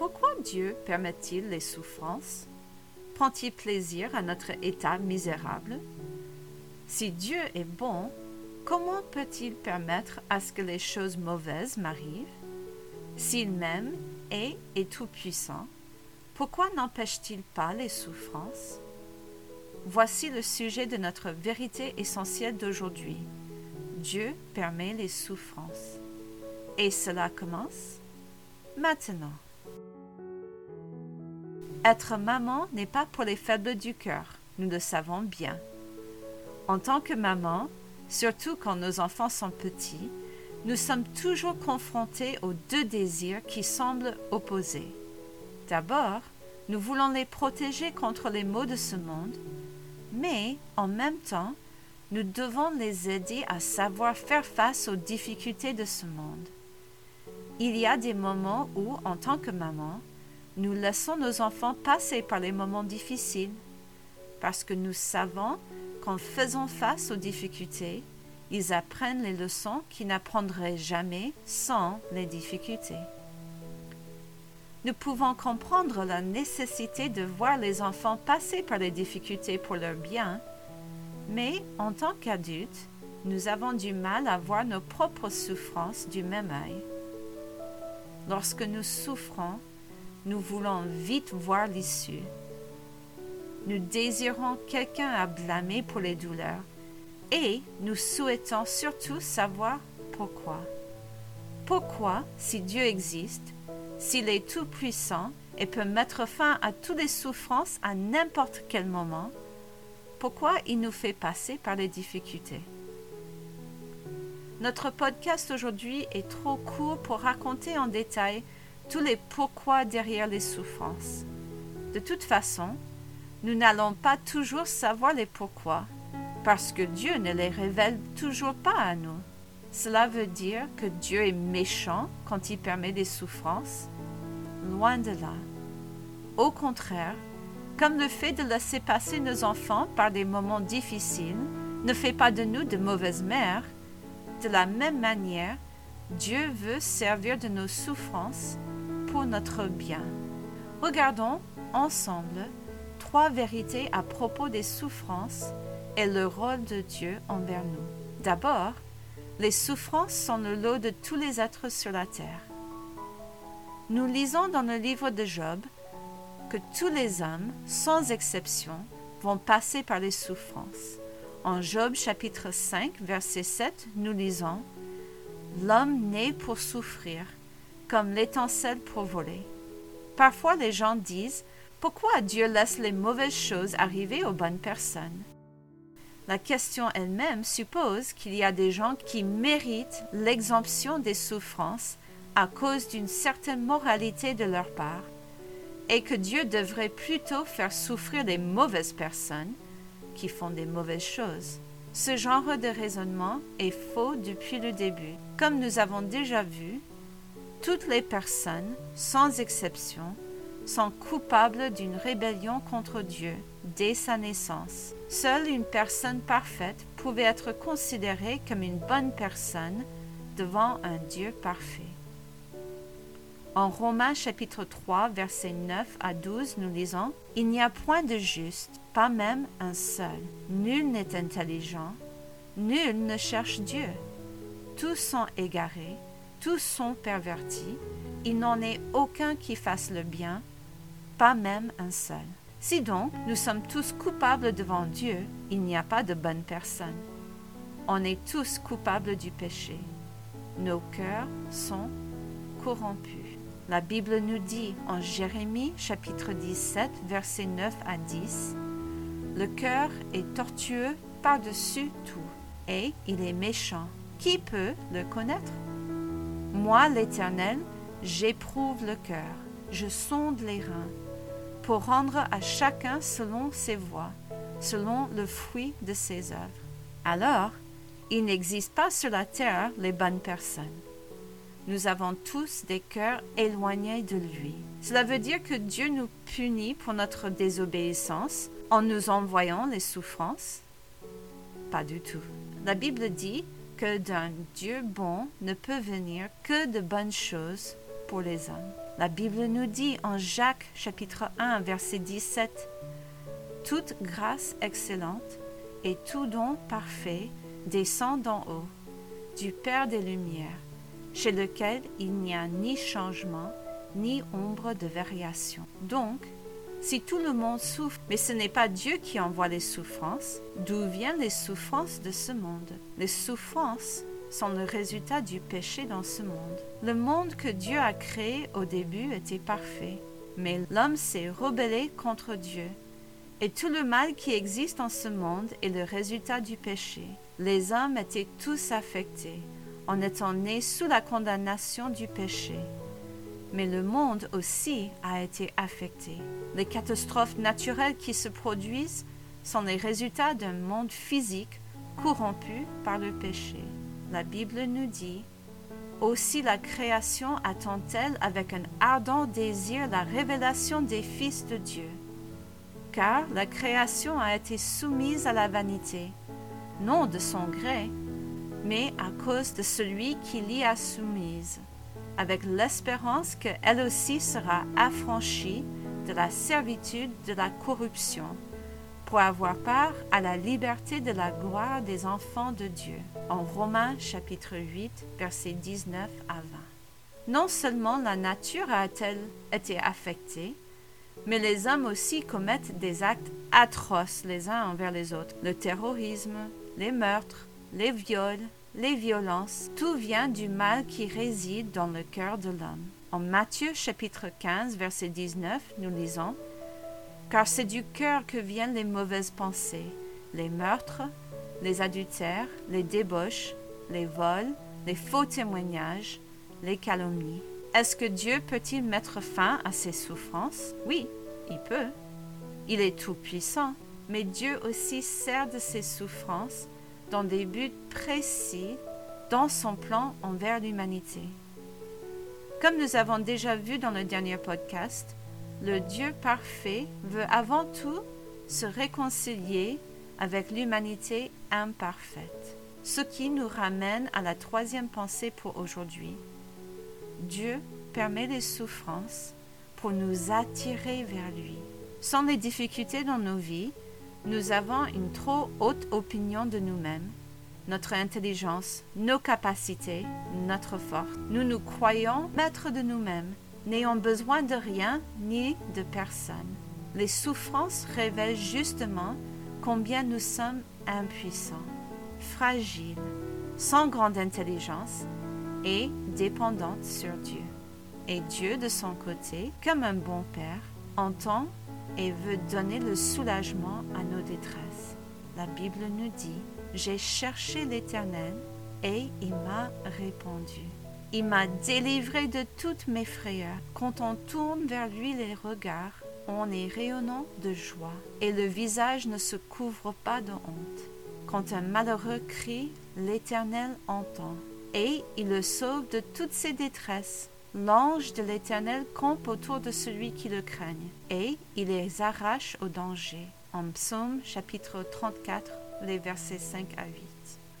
Pourquoi Dieu permet-il les souffrances? Prend-il plaisir à notre état misérable? Si Dieu est bon, comment peut-il permettre à ce que les choses mauvaises m'arrivent? S'il m'aime et est tout-puissant, pourquoi n'empêche-t-il pas les souffrances? Voici le sujet de notre vérité essentielle d'aujourd'hui. Dieu permet les souffrances. Et cela commence maintenant. Être maman n'est pas pour les faibles du cœur, nous le savons bien. En tant que maman, surtout quand nos enfants sont petits, nous sommes toujours confrontés aux deux désirs qui semblent opposés. D'abord, nous voulons les protéger contre les maux de ce monde, mais en même temps, nous devons les aider à savoir faire face aux difficultés de ce monde. Il y a des moments où, en tant que maman, nous laissons nos enfants passer par les moments difficiles, parce que nous savons qu'en faisant face aux difficultés, ils apprennent les leçons qu'ils n'apprendraient jamais sans les difficultés. Nous pouvons comprendre la nécessité de voir les enfants passer par les difficultés pour leur bien, mais en tant qu'adultes, nous avons du mal à voir nos propres souffrances du même œil. Lorsque nous souffrons, nous voulons vite voir l'issue. Nous désirons quelqu'un à blâmer pour les douleurs et nous souhaitons surtout savoir pourquoi. Pourquoi, si Dieu existe, s'il est tout-puissant et peut mettre fin à toutes les souffrances à n'importe quel moment, pourquoi il nous fait passer par les difficultés? Notre podcast aujourd'hui est trop court pour raconter en détail tous les pourquoi derrière les souffrances. De toute façon, nous n'allons pas toujours savoir les pourquoi, parce que Dieu ne les révèle toujours pas à nous. Cela veut dire que Dieu est méchant quand il permet des souffrances Loin de là. Au contraire, comme le fait de laisser passer nos enfants par des moments difficiles ne fait pas de nous de mauvaises mères, de la même manière, Dieu veut servir de nos souffrances pour notre bien. Regardons ensemble trois vérités à propos des souffrances et le rôle de Dieu envers nous. D'abord, les souffrances sont le lot de tous les êtres sur la terre. Nous lisons dans le livre de Job que tous les hommes, sans exception, vont passer par les souffrances. En Job chapitre 5, verset 7, nous lisons L'homme naît pour souffrir, comme l'étincelle pour voler. Parfois les gens disent Pourquoi Dieu laisse les mauvaises choses arriver aux bonnes personnes? La question elle-même suppose qu'il y a des gens qui méritent l'exemption des souffrances à cause d'une certaine moralité de leur part, et que Dieu devrait plutôt faire souffrir les mauvaises personnes qui font des mauvaises choses. Ce genre de raisonnement est faux depuis le début. Comme nous avons déjà vu, toutes les personnes, sans exception, sont coupables d'une rébellion contre Dieu dès sa naissance. Seule une personne parfaite pouvait être considérée comme une bonne personne devant un Dieu parfait. En Romains chapitre 3, versets 9 à 12, nous lisons Il n'y a point de juste, pas même un seul. Nul n'est intelligent, nul ne cherche Dieu. Tous sont égarés, tous sont pervertis, il n'en est aucun qui fasse le bien, pas même un seul. Si donc nous sommes tous coupables devant Dieu, il n'y a pas de bonne personne. On est tous coupables du péché. Nos cœurs sont corrompus. La Bible nous dit en Jérémie chapitre 17 versets 9 à 10, Le cœur est tortueux par-dessus tout, et il est méchant. Qui peut le connaître? Moi, l'Éternel, j'éprouve le cœur, je sonde les reins pour rendre à chacun selon ses voies, selon le fruit de ses œuvres. Alors, il n'existe pas sur la terre les bonnes personnes. Nous avons tous des cœurs éloignés de lui. Cela veut dire que Dieu nous punit pour notre désobéissance en nous envoyant les souffrances? Pas du tout. La Bible dit que d'un Dieu bon ne peut venir que de bonnes choses pour les hommes. La Bible nous dit en Jacques chapitre 1 verset 17, Toute grâce excellente et tout don parfait descend d'en haut, du Père des Lumières, chez lequel il n'y a ni changement, ni ombre de variation. Donc, si tout le monde souffre, mais ce n'est pas Dieu qui envoie les souffrances, d'où viennent les souffrances de ce monde? Les souffrances sont le résultat du péché dans ce monde. Le monde que Dieu a créé au début était parfait, mais l'homme s'est rebellé contre Dieu. Et tout le mal qui existe dans ce monde est le résultat du péché. Les hommes étaient tous affectés en étant nés sous la condamnation du péché mais le monde aussi a été affecté. Les catastrophes naturelles qui se produisent sont les résultats d'un monde physique corrompu par le péché. La Bible nous dit aussi la création attend-elle avec un ardent désir la révélation des fils de Dieu. Car la création a été soumise à la vanité, non de son gré, mais à cause de celui qui l'y a soumise avec l'espérance qu'elle aussi sera affranchie de la servitude de la corruption, pour avoir part à la liberté de la gloire des enfants de Dieu. En Romains chapitre 8, versets 19 à 20. Non seulement la nature a-t-elle été affectée, mais les hommes aussi commettent des actes atroces les uns envers les autres. Le terrorisme, les meurtres, les viols, les violences, tout vient du mal qui réside dans le cœur de l'homme. En Matthieu chapitre 15, verset 19, nous lisons Car c'est du cœur que viennent les mauvaises pensées, les meurtres, les adultères, les débauches, les vols, les faux témoignages, les calomnies. Est-ce que Dieu peut-il mettre fin à ces souffrances? Oui, il peut. Il est tout-puissant, mais Dieu aussi sert de ces souffrances dans des buts précis dans son plan envers l'humanité. Comme nous avons déjà vu dans le dernier podcast, le Dieu parfait veut avant tout se réconcilier avec l'humanité imparfaite. Ce qui nous ramène à la troisième pensée pour aujourd'hui. Dieu permet les souffrances pour nous attirer vers lui. Sans les difficultés dans nos vies, nous avons une trop haute opinion de nous-mêmes, notre intelligence, nos capacités, notre force. Nous nous croyons maîtres de nous-mêmes, n'ayant besoin de rien ni de personne. Les souffrances révèlent justement combien nous sommes impuissants, fragiles, sans grande intelligence et dépendants sur Dieu. Et Dieu, de son côté, comme un bon Père, entend et veut donner le soulagement à nos détresses. La Bible nous dit, J'ai cherché l'Éternel et il m'a répondu. Il m'a délivré de toutes mes frayeurs. Quand on tourne vers lui les regards, on est rayonnant de joie et le visage ne se couvre pas de honte. Quand un malheureux crie, l'Éternel entend et il le sauve de toutes ses détresses. L'ange de l'Éternel campe autour de celui qui le craigne, et il les arrache au danger. En Psaume chapitre 34, les versets 5 à 8.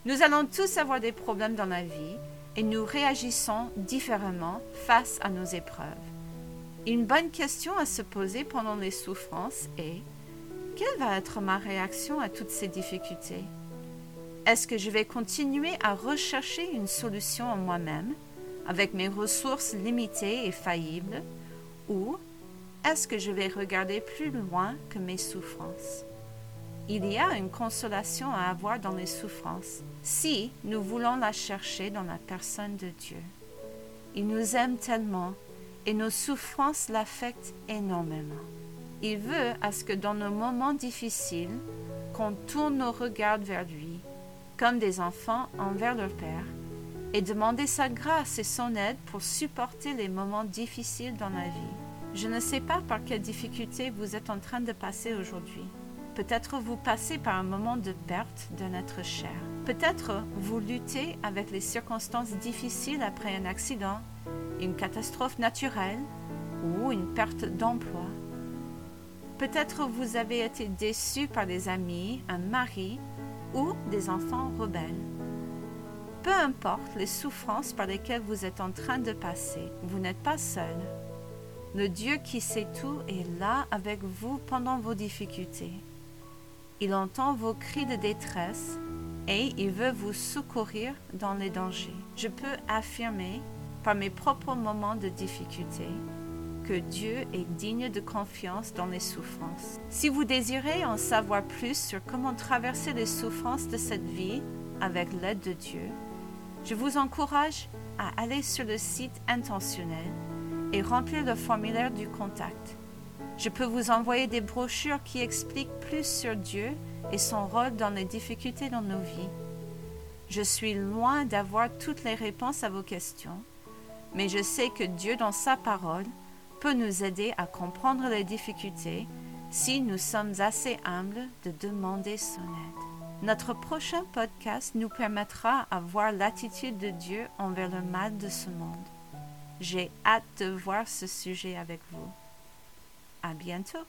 Nous allons tous avoir des problèmes dans la vie, et nous réagissons différemment face à nos épreuves. Une bonne question à se poser pendant les souffrances est quelle va être ma réaction à toutes ces difficultés? Est-ce que je vais continuer à rechercher une solution en moi-même? Avec mes ressources limitées et faillibles, ou est-ce que je vais regarder plus loin que mes souffrances? Il y a une consolation à avoir dans les souffrances si nous voulons la chercher dans la personne de Dieu. Il nous aime tellement et nos souffrances l'affectent énormément. Il veut à ce que dans nos moments difficiles, qu'on tourne nos regards vers lui, comme des enfants envers leur Père, et demander sa grâce et son aide pour supporter les moments difficiles dans la vie. Je ne sais pas par quelles difficultés vous êtes en train de passer aujourd'hui. Peut-être vous passez par un moment de perte d'un être cher. Peut-être vous luttez avec les circonstances difficiles après un accident, une catastrophe naturelle ou une perte d'emploi. Peut-être vous avez été déçu par des amis, un mari ou des enfants rebelles. Peu importe les souffrances par lesquelles vous êtes en train de passer, vous n'êtes pas seul. Le Dieu qui sait tout est là avec vous pendant vos difficultés. Il entend vos cris de détresse et il veut vous secourir dans les dangers. Je peux affirmer, par mes propres moments de difficulté, que Dieu est digne de confiance dans les souffrances. Si vous désirez en savoir plus sur comment traverser les souffrances de cette vie avec l'aide de Dieu, je vous encourage à aller sur le site intentionnel et remplir le formulaire du contact. Je peux vous envoyer des brochures qui expliquent plus sur Dieu et son rôle dans les difficultés dans nos vies. Je suis loin d'avoir toutes les réponses à vos questions, mais je sais que Dieu dans sa parole peut nous aider à comprendre les difficultés si nous sommes assez humbles de demander son aide. Notre prochain podcast nous permettra à voir l'attitude de Dieu envers le mal de ce monde. J'ai hâte de voir ce sujet avec vous. À bientôt!